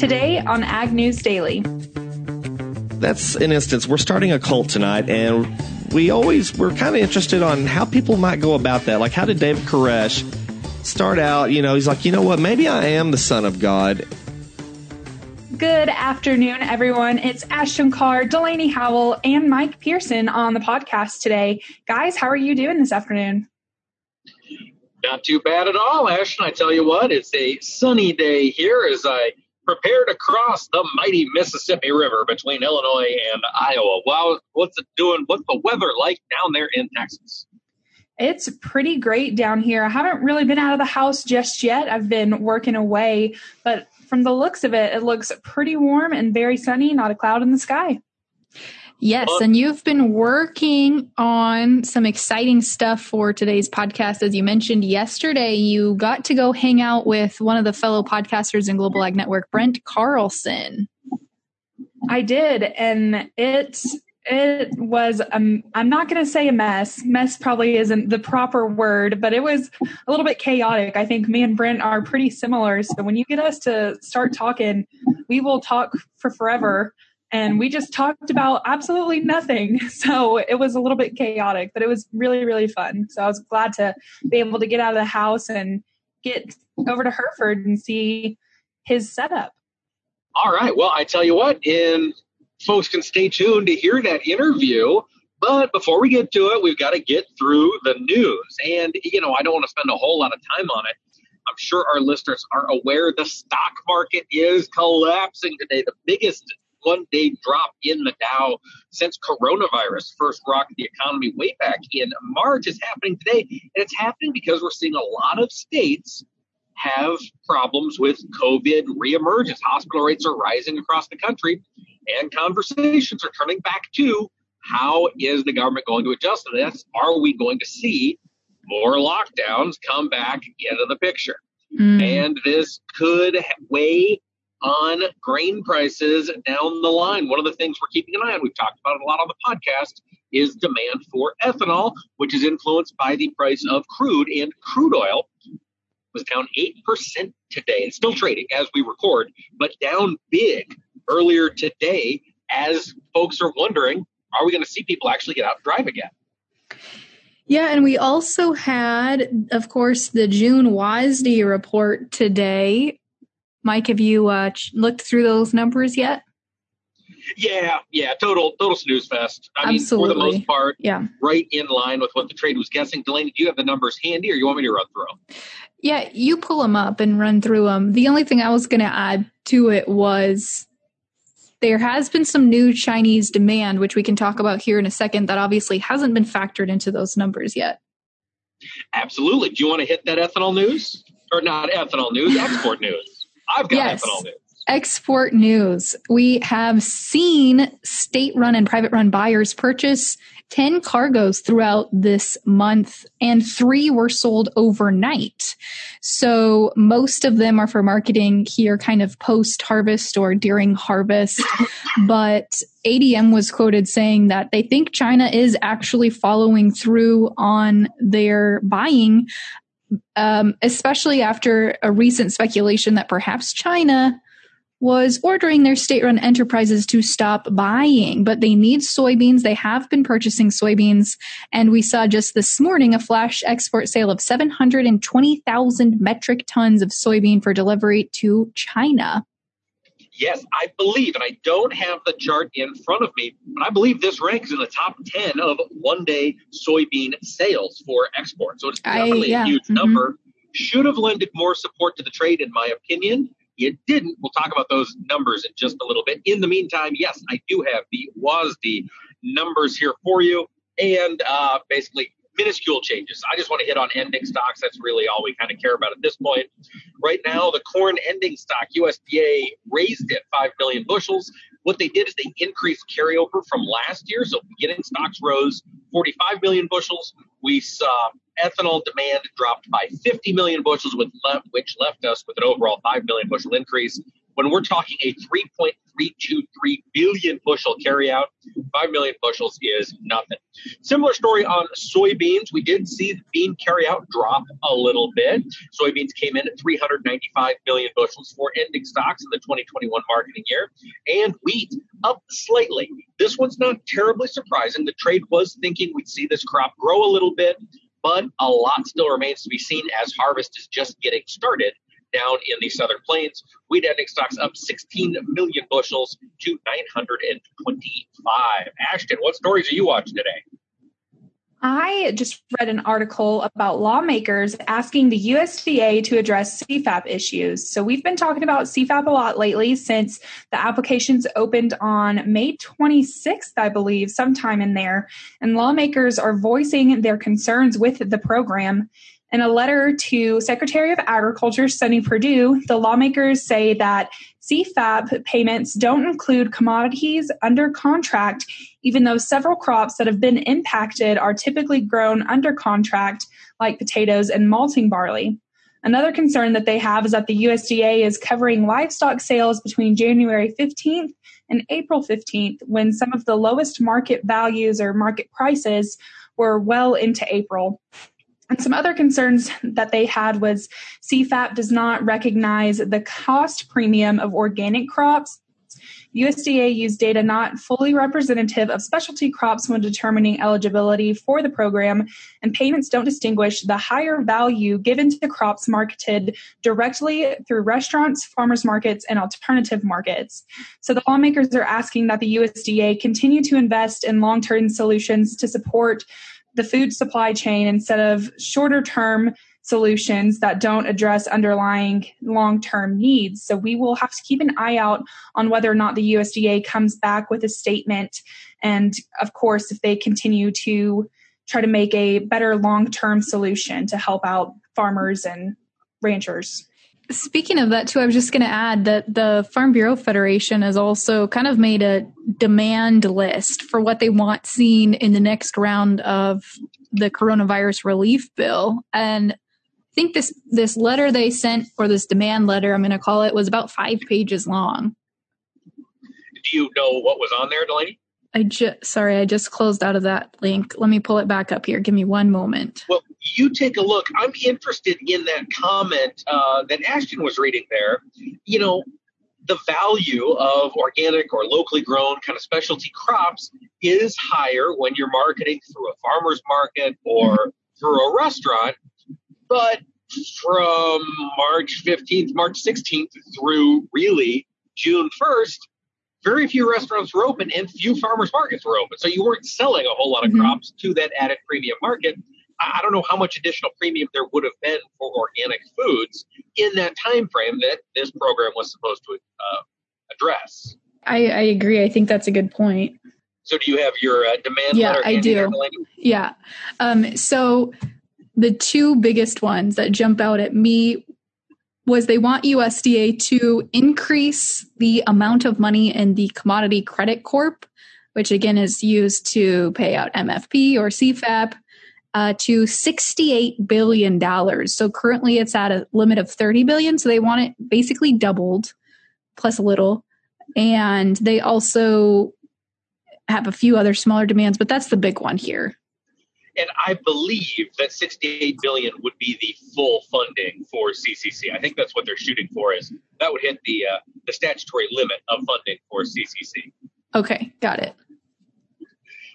Today on Ag News Daily. That's an instance. We're starting a cult tonight, and we always we're kind of interested on how people might go about that. Like, how did David Koresh start out? You know, he's like, you know what? Maybe I am the son of God. Good afternoon, everyone. It's Ashton Carr, Delaney Howell, and Mike Pearson on the podcast today. Guys, how are you doing this afternoon? Not too bad at all, Ashton. I tell you what, it's a sunny day here as I prepare to cross the mighty Mississippi River between Illinois and Iowa. Wow, what's it doing? What's the weather like down there in Texas? It's pretty great down here. I haven't really been out of the house just yet. I've been working away, but from the looks of it, it looks pretty warm and very sunny, not a cloud in the sky. Yes, and you've been working on some exciting stuff for today's podcast. As you mentioned yesterday, you got to go hang out with one of the fellow podcasters in Global Ag Network, Brent Carlson. I did, and it it was um, I'm not going to say a mess. Mess probably isn't the proper word, but it was a little bit chaotic. I think me and Brent are pretty similar. So when you get us to start talking, we will talk for forever and we just talked about absolutely nothing. So it was a little bit chaotic, but it was really, really fun. So I was glad to be able to get out of the house and get over to Hereford and see his setup. All right. Well, I tell you what, and folks can stay tuned to hear that interview. But before we get to it, we've got to get through the news. And, you know, I don't want to spend a whole lot of time on it. I'm sure our listeners are aware the stock market is collapsing today, the biggest one day drop in the Dow since coronavirus first rocked the economy way back in March is happening today. And it's happening because we're seeing a lot of states have problems with COVID reemergence. Hospital rates are rising across the country, and conversations are turning back to how is the government going to adjust to this? Are we going to see more lockdowns come back into the picture? Mm. And this could weigh on grain prices down the line. One of the things we're keeping an eye on, we've talked about it a lot on the podcast, is demand for ethanol, which is influenced by the price of crude. And crude oil was down 8% today. It's still trading as we record, but down big earlier today as folks are wondering are we going to see people actually get out and drive again? Yeah, and we also had, of course, the June WASDE report today, Mike, have you uh, looked through those numbers yet? Yeah, yeah, total total snooze fest. I Absolutely. mean, for the most part, yeah, right in line with what the trade was guessing. Delaney, do you have the numbers handy, or you want me to run through them? Yeah, you pull them up and run through them. The only thing I was going to add to it was there has been some new Chinese demand, which we can talk about here in a second, that obviously hasn't been factored into those numbers yet. Absolutely. Do you want to hit that ethanol news? Or not ethanol news, export news? I've got yes. ethanol news. Export news. We have seen state run and private run buyers purchase 10 cargoes throughout this month, and three were sold overnight. So most of them are for marketing here, kind of post harvest or during harvest. but ADM was quoted saying that they think China is actually following through on their buying um, especially after a recent speculation that perhaps China was ordering their state run enterprises to stop buying, but they need soybeans. They have been purchasing soybeans. And we saw just this morning a flash export sale of 720,000 metric tons of soybean for delivery to China. Yes, I believe, and I don't have the chart in front of me, but I believe this ranks in the top 10 of one day soybean sales for export. So it's definitely I, yeah. a huge mm-hmm. number. Should have lended more support to the trade, in my opinion. It didn't. We'll talk about those numbers in just a little bit. In the meantime, yes, I do have the WASDE numbers here for you. And uh, basically, minuscule changes. I just want to hit on ending stocks. That's really all we kind of care about at this point. Right now, the corn ending stock, USDA raised it 5 million bushels. What they did is they increased carryover from last year. So beginning stocks rose 45 million bushels. We saw ethanol demand dropped by 50 million bushels, which left us with an overall 5 million bushel increase. When we're talking a 3.323 billion bushel carryout, 5 million bushels is nothing. Similar story on soybeans. We did see the bean carryout drop a little bit. Soybeans came in at 395 million bushels for ending stocks in the 2021 marketing year, and wheat up slightly. This one's not terribly surprising. The trade was thinking we'd see this crop grow a little bit, but a lot still remains to be seen as harvest is just getting started down in the southern plains. Wheat ending stocks up 16 million bushels to 925. Ashton, what stories are you watching today? I just read an article about lawmakers asking the USDA to address CFAP issues. So we've been talking about CFAP a lot lately since the applications opened on May 26th, I believe, sometime in there. And lawmakers are voicing their concerns with the program. In a letter to Secretary of Agriculture Sonny Perdue, the lawmakers say that CFAP payments don't include commodities under contract, even though several crops that have been impacted are typically grown under contract, like potatoes and malting barley. Another concern that they have is that the USDA is covering livestock sales between January 15th and April 15th, when some of the lowest market values or market prices were well into April. And some other concerns that they had was CFAP does not recognize the cost premium of organic crops. USDA used data not fully representative of specialty crops when determining eligibility for the program, and payments don't distinguish the higher value given to crops marketed directly through restaurants, farmers markets, and alternative markets. So the lawmakers are asking that the USDA continue to invest in long term solutions to support the food supply chain instead of shorter term solutions that don't address underlying long term needs. So we will have to keep an eye out on whether or not the USDA comes back with a statement. And of course, if they continue to try to make a better long term solution to help out farmers and ranchers. Speaking of that, too, I was just going to add that the Farm Bureau Federation has also kind of made a demand list for what they want seen in the next round of the coronavirus relief bill. And I think this this letter they sent, or this demand letter, I'm going to call it, was about five pages long. Do you know what was on there, Delaney? I just sorry, I just closed out of that link. Let me pull it back up here. Give me one moment. Well, you take a look. I'm interested in that comment uh, that Ashton was reading there. You know, the value of organic or locally grown kind of specialty crops is higher when you're marketing through a farmer's market or mm-hmm. through a restaurant. But from March 15th, March 16th through really June 1st, very few restaurants were open and few farmers markets were open. So you weren't selling a whole lot of mm-hmm. crops to that added premium market. I don't know how much additional premium there would have been for organic foods in that time frame that this program was supposed to uh, address. I, I, agree. I think that's a good point. So, do you have your uh, demand yeah, I do. Yeah. Um, so, the two biggest ones that jump out at me was they want USDA to increase the amount of money in the Commodity Credit Corp, which again is used to pay out MFP or CFAP, uh, to $68 billion. So currently it's at a limit of 30 billion. So they want it basically doubled plus a little. And they also have a few other smaller demands, but that's the big one here. And I believe that 68 billion would be the full funding for CCC. I think that's what they're shooting for. Is that would hit the uh, the statutory limit of funding for CCC. Okay, got it.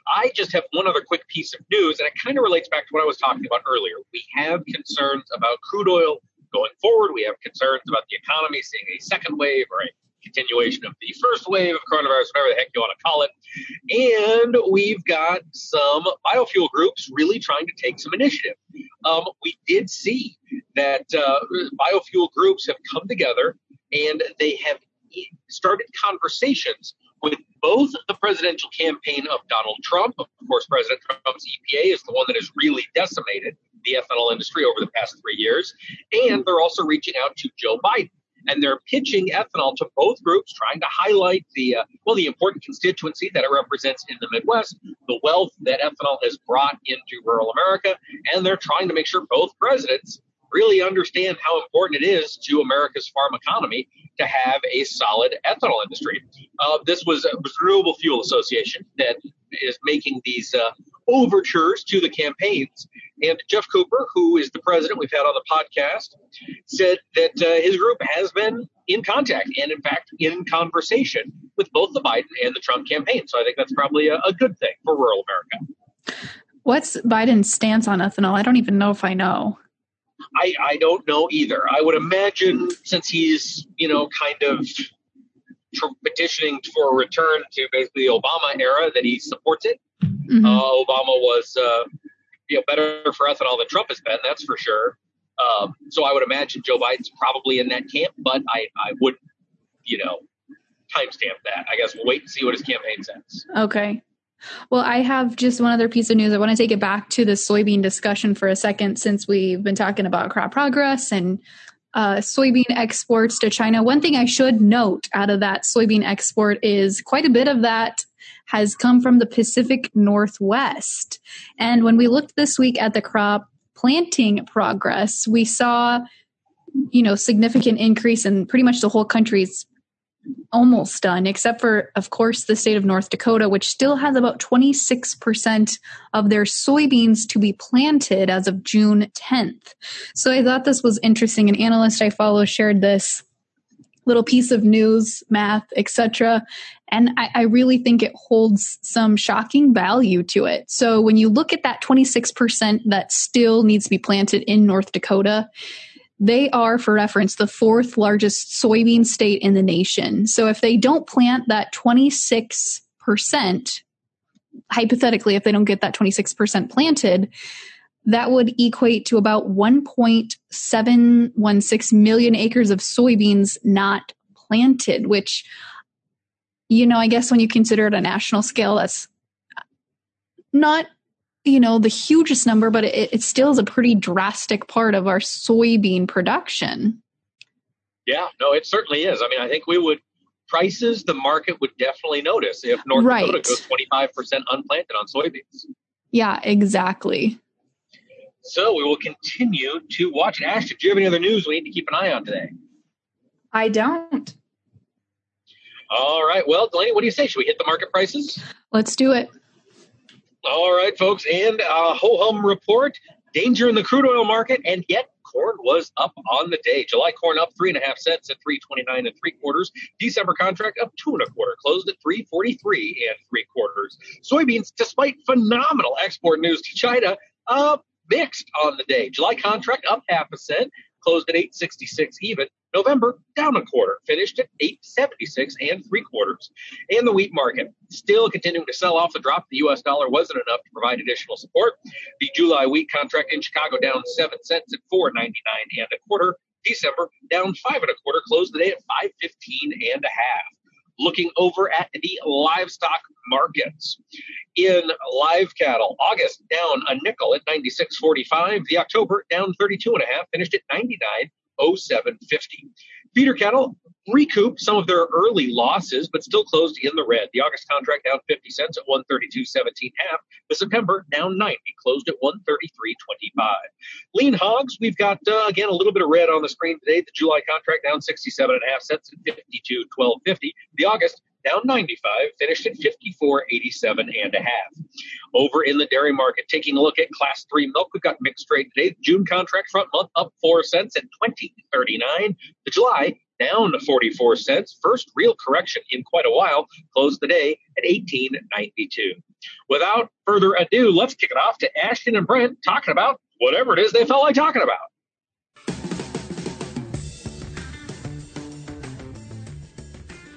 I just have one other quick piece of news, and it kind of relates back to what I was talking about earlier. We have concerns about crude oil going forward. We have concerns about the economy seeing a second wave or a continuation of the first wave of coronavirus, whatever the heck you want to call it. And we've got some biofuel groups really trying to take some initiative. Um, we did see that uh, biofuel groups have come together and they have started conversations with both the presidential campaign of Donald Trump. Of course, President Trump's EPA is the one that has really decimated the ethanol industry over the past three years. And they're also reaching out to Joe Biden and they're pitching ethanol to both groups, trying to highlight the uh, well the important constituency that it represents in the Midwest, the wealth that ethanol has brought into rural America, and they're trying to make sure both presidents really understand how important it is to America's farm economy to have a solid ethanol industry. Uh, this was, was Renewable Fuel Association that is making these uh, overtures to the campaigns. And Geoff Cooper, who is the president we've had on the podcast, said that uh, his group has been in contact and, in fact, in conversation with both the Biden and the Trump campaign. So I think that's probably a, a good thing for rural America. What's Biden's stance on ethanol? I don't even know if I know. I, I don't know either. I would imagine since he's, you know, kind of petitioning for a return to basically the Obama era that he supports it. Mm-hmm. Uh, Obama was, uh, you know, better for ethanol than Trump has been. That's for sure. Um, so I would imagine Joe Biden's probably in that camp, but I, I would, you know, timestamp that. I guess we'll wait and see what his campaign says. Okay. Well, I have just one other piece of news. I want to take it back to the soybean discussion for a second since we've been talking about crop progress and uh, soybean exports to China. One thing I should note out of that soybean export is quite a bit of that has come from the Pacific Northwest. And when we looked this week at the crop planting progress, we saw, you know, significant increase in pretty much the whole country's almost done, except for, of course, the state of North Dakota, which still has about 26% of their soybeans to be planted as of June 10th. So I thought this was interesting. An analyst I follow shared this little piece of news, math, etc. And I, I, really think it holds some shocking value to it. So when you look at that 26% that still needs to be planted in North Dakota, they are, for reference, the fourth largest soybean state in the nation. So if they don't plant that 26%, hypothetically, if they don't get that 26% planted, that would equate to about 1.716 million acres of soybeans not planted, which, you know, I guess when you consider it a national scale, that's not you know the hugest number but it, it still is a pretty drastic part of our soybean production yeah no it certainly is i mean i think we would prices the market would definitely notice if north right. dakota goes 25% unplanted on soybeans yeah exactly so we will continue to watch it. Ashton, do you have any other news we need to keep an eye on today? I don't. All right. Well, Delaney, what do you say? Should we hit the market prices? Let's do it. All right, folks, and a ho hum report: danger in the crude oil market, and yet corn was up on the day. July corn up three and a half cents at three twenty nine and three quarters. December contract up two and a quarter, closed at three forty three and three quarters. Soybeans, despite phenomenal export news to China, up mixed on the day. July contract up half a cent, closed at eight sixty six even. November down a quarter, finished at 876 and three quarters. And the wheat market still continuing to sell off. The drop the U.S. dollar wasn't enough to provide additional support. The July wheat contract in Chicago down seven cents at 4.99 and a quarter. December down five and a quarter, closed the day at 515 and a half looking over at the livestock markets. In live cattle, August down a nickel at 96.45. The October down 32 and a half, finished at 99. 0750. Feeder cattle recoup some of their early losses, but still closed in the red. The August contract down 50 cents at 132.17 half. The September down 90, closed at 133.25. Lean hogs, we've got uh, again a little bit of red on the screen today. The July contract down 67 and a half cents at 52.12.50. The August down 95, finished at 54.87 and a half. Over in the dairy market, taking a look at class three milk, we've got mixed trade today. June contract front month up four cents at 20.39. The July down 44 cents. First real correction in quite a while. Closed the day at 18.92. Without further ado, let's kick it off to Ashton and Brent talking about whatever it is they felt like talking about.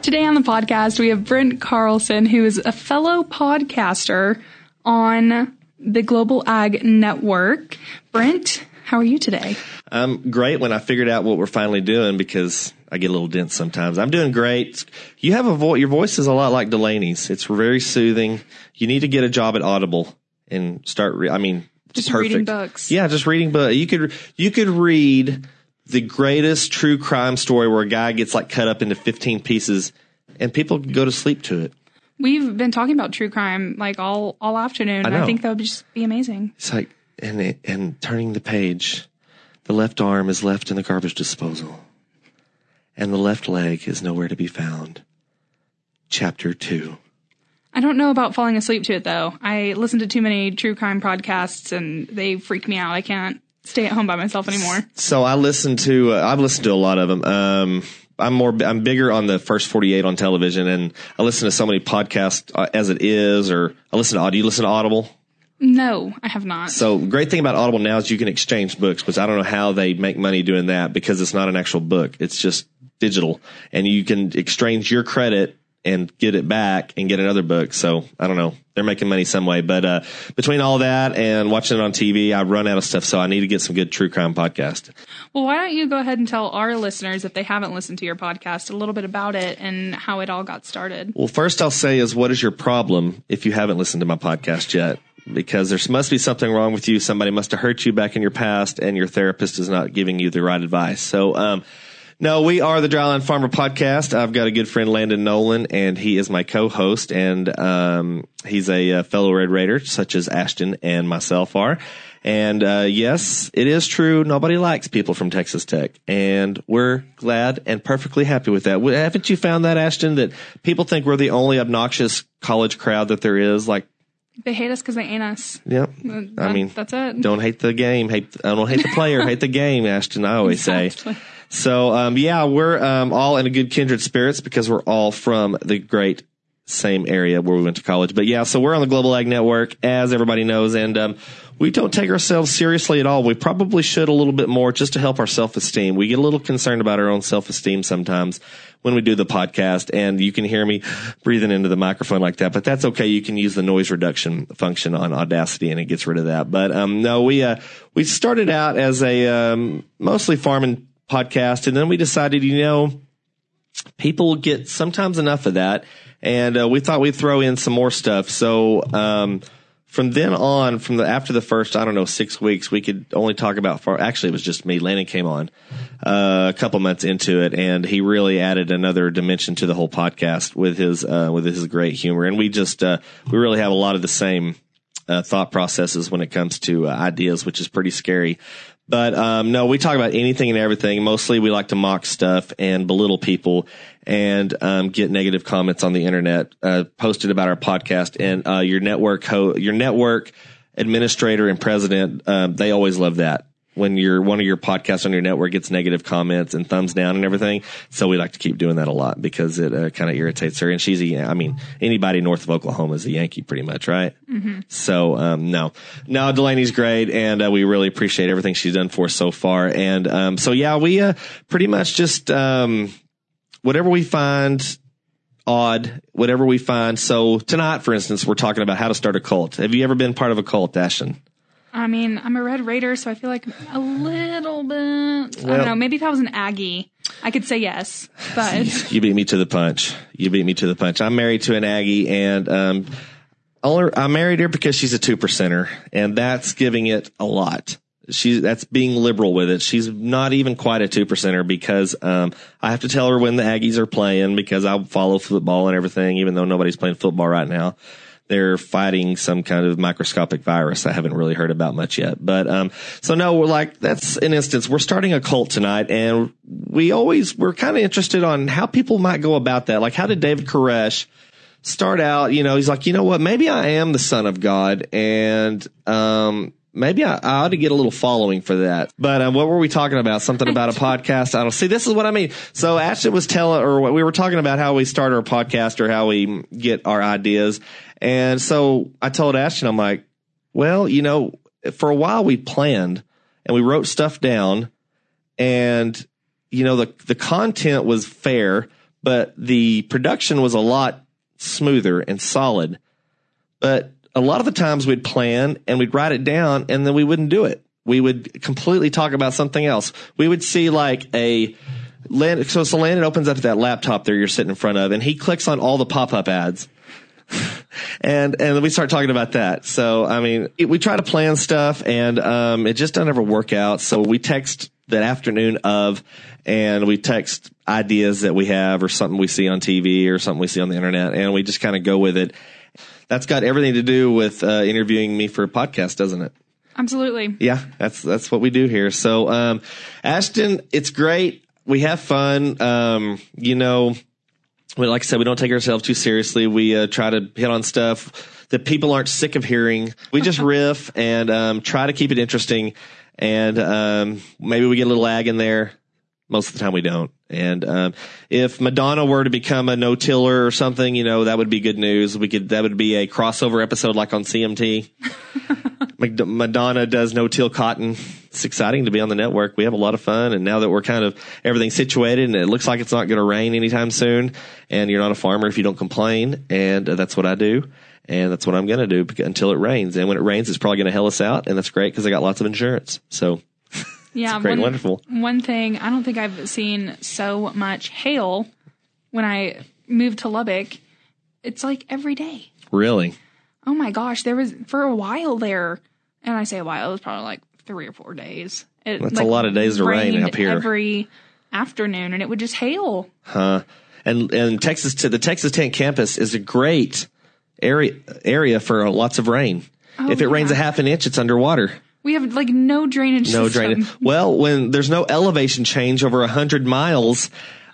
Today on the podcast, we have Brent Carlson, who is a fellow podcaster on the Global Ag Network. Brent, how are you today? I'm great when I figured out what we're finally doing because I get a little dense sometimes. I'm doing great. You have a voice, your voice is a lot like Delaney's. It's very soothing. You need to get a job at Audible and start, re- I mean, just perfect. reading books. Yeah, just reading books. You could, you could read the greatest true crime story where a guy gets like cut up into 15 pieces and people go to sleep to it. We've been talking about true crime like all all afternoon. I, I think that would just be amazing. It's like and and turning the page. The left arm is left in the garbage disposal, and the left leg is nowhere to be found. Chapter 2. I don't know about falling asleep to it though. I listen to too many true crime podcasts and they freak me out. I can't stay at home by myself anymore. So I listen to, uh, I've listened to a lot of them. Um, I'm more, I'm bigger on the first 48 on television and I listen to so many podcasts uh, as it is, or I listen to, Audible. you listen to Audible? No, I have not. So great thing about Audible now is you can exchange books, which I don't know how they make money doing that because it's not an actual book. It's just digital and you can exchange your credit and get it back and get another book. So I don't know. They're making money some way, but, uh, between all that and watching it on TV, I run out of stuff. So I need to get some good true crime podcast. Well, why don't you go ahead and tell our listeners, if they haven't listened to your podcast, a little bit about it and how it all got started? Well, first I'll say is what is your problem if you haven't listened to my podcast yet? Because there must be something wrong with you. Somebody must have hurt you back in your past and your therapist is not giving you the right advice. So, um, no, we are the Dryland Farmer podcast. I've got a good friend, Landon Nolan, and he is my co-host, and um, he's a, uh, fellow Red Raider, such as Ashton and myself are. And uh, yes, it is true. Nobody likes people from Texas Tech, and we're glad and perfectly happy with that. Haven't you found that, Ashton? That people think we're the only obnoxious college crowd that there is. Like They hate us because they ain't us. Yep. That- I mean, that's it. Don't hate the game. Hate. I don't hate the player. hate the game. Ashton. I always say. So, um, yeah, we're um, all in a good kindred spirits because we're all from the great same area where we went to college. But yeah, so we're on the Global Ag Network, as everybody knows, and um, we don't take ourselves seriously at all. We probably should a little bit more just to help our self esteem. We get a little concerned about our own self esteem sometimes when we do the podcast, and you can hear me breathing into the microphone like that. But that's okay. You can use the noise reduction function on Audacity, and it gets rid of that. But um, no, we uh, we started out as a um, mostly farming podcast, and then we decided, you know, people get sometimes enough of that, and uh, we thought we'd throw in some more stuff. So um, from then on, from the after the first, I don't know, six weeks, we could only talk about far. Actually, it was just me. Landon came on uh, a couple months into it, and he really added another dimension to the whole podcast with his uh, with his great humor, and we just uh, we really have a lot of the same. Uh, thought processes when it comes to uh, ideas, which is pretty scary. But um, no, we talk about anything and everything. Mostly, we like to mock stuff and belittle people and um, get negative comments on the internet uh, posted about our podcast. And uh, your network, ho- your network administrator and president, um, they always love that when your one of your podcasts on your network gets negative comments and thumbs down and everything. So we like to keep doing that a lot because it uh, kind of irritates her. And she's a, I mean, anybody north of Oklahoma is a Yankee, pretty much, right? So um, no, no, Delaney's great, and uh, we really appreciate everything she's done for us so far. And um, so yeah, we uh, pretty much just um, whatever we find odd, whatever we find. So tonight, for instance, we're talking about how to start a cult. Have you ever been part of a cult, Ashton? I mean, I'm a Red Raider, so I feel like a little bit. I don't know. Maybe if I was an Aggie, I could say yes. But You beat me to the punch. You beat me to the punch. I'm married to an Aggie, and um, only, I married her because she's a two percenter, and that's giving it a lot. She's that's being liberal with it. She's not even quite a two percenter because um, I have to tell her when the Aggies are playing because I follow football and everything, even though nobody's playing football right now. They're fighting some kind of microscopic virus I haven't really heard about much yet. But um, so no, we're like that's an instance. We're starting a cult tonight, and we always we're kind of interested on how people might go about that. Like, how did David Koresh start out? You know, he's like, you know what? Maybe I am the son of God, and um, maybe I, I ought to get a little following for that. But um, what were we talking about? Something about a podcast? I don't see. This is what I mean. So Ashton was telling, or what we were talking about how we start our podcast or how we get our ideas. And so I told Ashton, I'm like, well, you know, for a while we planned and we wrote stuff down and you know the the content was fair but the production was a lot smoother and solid. But a lot of the times we'd plan and we'd write it down and then we wouldn't do it. We would completely talk about something else. We would see like a Land, so, so Landon opens up that laptop there you're sitting in front of and he clicks on all the pop-up ads and and we start talking about that. So I mean, it, we try to plan stuff, and um, it just doesn't ever work out. So we text that afternoon of, and we text ideas that we have, or something we see on TV, or something we see on the internet, and we just kind of go with it. That's got everything to do with uh, interviewing me for a podcast, doesn't it? Absolutely. Yeah, that's that's what we do here. So, um, Ashton, it's great. We have fun. Um, you know, we, like I said, we don't take ourselves too seriously. We uh, try to hit on stuff that people aren't sick of hearing. We just riff and um, try to keep it interesting. And um, maybe we get a little ag in there. Most of the time, we don't. And um, if Madonna were to become a no-tiller or something, you know, that would be good news. We could that would be a crossover episode like on CMT. Madonna does no-till cotton. It's exciting to be on the network. We have a lot of fun, and now that we're kind of everything situated, and it looks like it's not going to rain anytime soon, and you're not a farmer if you don't complain, and uh, that's what I do. And that's what I'm going to do until it rains. And when it rains, it's probably going to hell us out. And that's great because I got lots of insurance. So yeah, great, one, wonderful. One thing I don't think I've seen so much hail when I moved to Lubbock. It's like every day. Really? Oh my gosh, there was for a while there, and I say a while, it was probably like three or four days. It, That's a lot of days of rain up here. Every afternoon, and it would just hail. Huh. And and Texas to the Texas Tech campus is a great area area for lots of rain. Oh, if it rains a half an inch, it's underwater. We have like no drainage. No system. drainage. Well, when there's no elevation change over a hundred miles,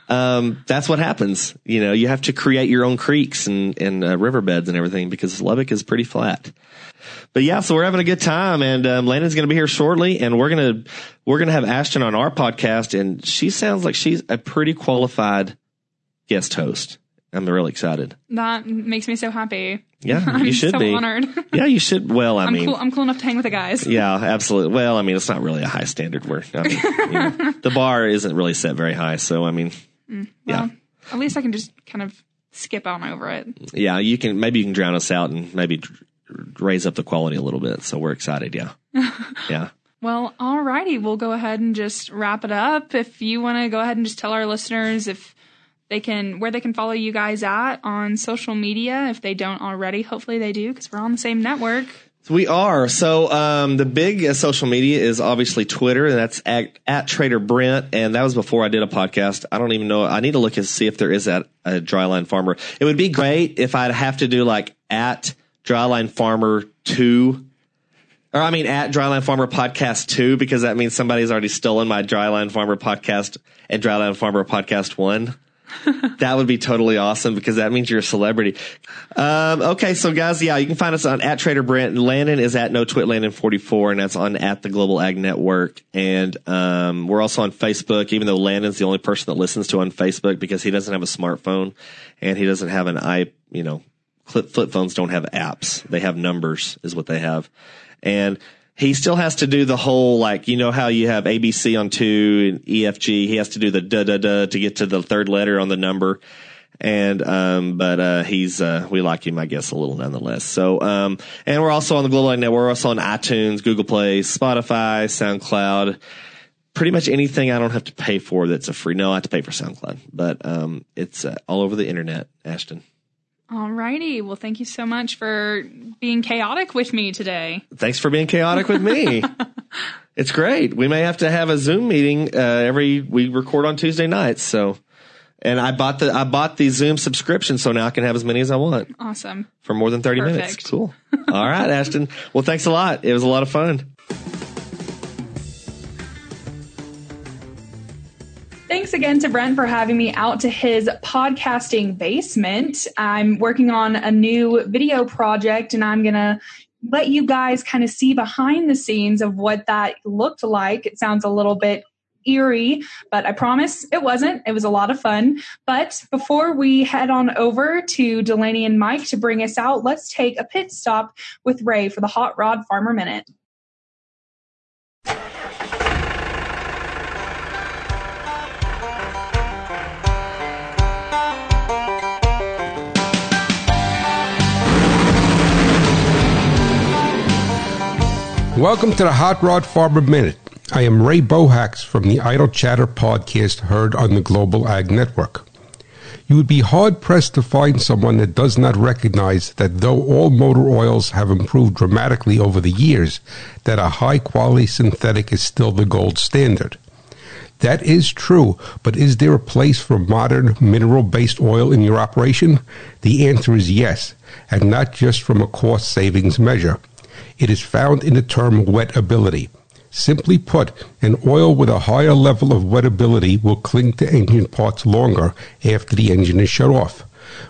um, that's what happens. You know, you have to create your own creeks and and uh, riverbeds and everything because Lubbock is pretty flat. But yeah, so we're having a good time, and um, Landon's going to be here shortly, and we're gonna we're gonna have Ashton on our podcast, and she sounds like she's a pretty qualified guest host. I'm really excited. That makes me so happy. Yeah, I'm you should so be. honored. Yeah, you should. Well, I I'm mean, cool. I'm cool enough to hang with the guys. yeah, absolutely. Well, I mean, it's not really a high standard. Where I mean, you know, the bar isn't really set very high. So, I mean, mm, yeah, Well, at least I can just kind of skip on over it. yeah, you can maybe you can drown us out and maybe raise up the quality a little bit. So we're excited. Yeah, yeah. Well, alrighty, we'll go ahead and just wrap it up. If you want to go ahead and just tell our listeners if they can where they can follow you guys at on social media if they don't already. Hopefully they do because we're on the same network. We are. So um, the big uh, social media is obviously Twitter, and that's at, at Trader Brent. And that was before I did a podcast. I don't even know. I need to look and see if there is at a Dryland Farmer. It would be great if I'd have to do like at Dryland Farmer two, or I mean at Dryland Farmer Podcast two, because that means somebody's already stolen my Dryland Farmer podcast and Dryland Farmer Podcast one. that would be totally awesome because that means you're a celebrity. Um, okay, so guys, yeah, you can find us on at Trader Brent. Landon is at No Twit Landon 44, and that's on at the Global Ag Network. And um, we're also on Facebook, even though Landon's the only person that listens to on Facebook because he doesn't have a smartphone and he doesn't have an i, you know, flip, flip phones don't have apps; they have numbers, is what they have, and he still has to do the whole like you know how you have ABC on two and EFG. He has to do the da da da to get to the third letter on the number. And um, but uh, he's uh, we like him, I guess, a little nonetheless. So um, and we're also on the Global Network. We're also on iTunes, Google Play, Spotify, SoundCloud. Pretty much anything I don't have to pay for that's a free. No, I have to pay for SoundCloud, but um, it's uh, all over the internet. Ashton, Alrighty, well, thank you so much for being chaotic with me today. thanks for being chaotic with me. it's great. We may have to have a Zoom meeting uh, every. We record on Tuesday nights, so. And I bought the I bought the Zoom subscription, so now I can have as many as I want Awesome. for more than thirty minutes. Cool. All right, Ashton. Well, thanks a lot. It was a lot of fun. Thanks again to Brent for having me out to his podcasting basement. I'm working on a new video project and I'm going to let you guys kind of see behind the scenes of what that looked like. It sounds a little bit eerie, but I promise it wasn't. It was a lot of fun. But before we head on over to Delaney and Mike to bring us out, let's take a pit stop with Ray for the Hot Rod Farmer Minute. Welcome to the Hot Rod Farmer Minute. I am Ray Bohacz from the Idle Chatter podcast heard on the Global Ag Network. You would be hard pressed to find someone that does not recognize that though all motor oils have improved dramatically over the years, that a high quality synthetic is still the gold standard. That is true, but is there a place for modern mineral based oil in your operation? The answer is yes, and not just from a cost savings measure. It is found in the term wettability. Simply put, an oil with a higher level of wettability will cling to engine parts longer after the engine is shut off.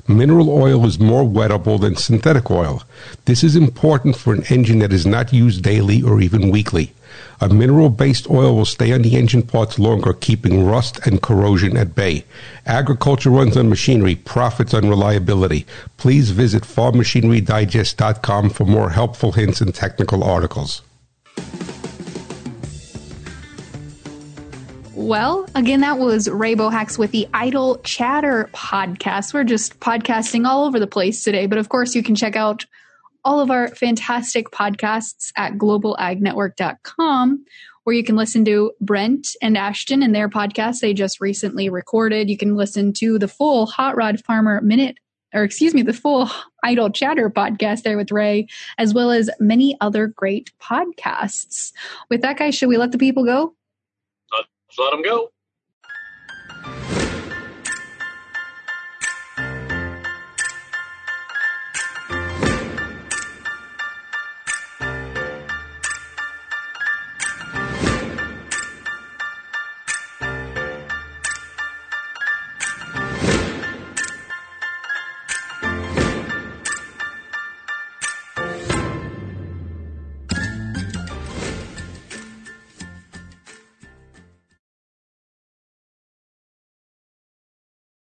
Mineral oil is more wettable than synthetic oil. This is important for an engine that is not used daily or even weekly. A mineral based oil will stay on the engine parts longer, keeping rust and corrosion at bay. Agriculture runs on machinery, profits on reliability. Please visit farmmachinerydigest.com for more helpful hints and technical articles. Well, again, that was Ray Bohacz with the Idle Chatter podcast. We're just podcasting all over the place today, but of course, you can check out all of our fantastic podcasts at globalagnetwork.com, where you can listen to Brent and Ashton and their podcast they just recently recorded. You can listen to the full Hot Rod Farmer Minute, or excuse me, the full Idle Chatter podcast there with Ray, as well as many other great podcasts. With that, guys, should we let the people go? Let's let them go.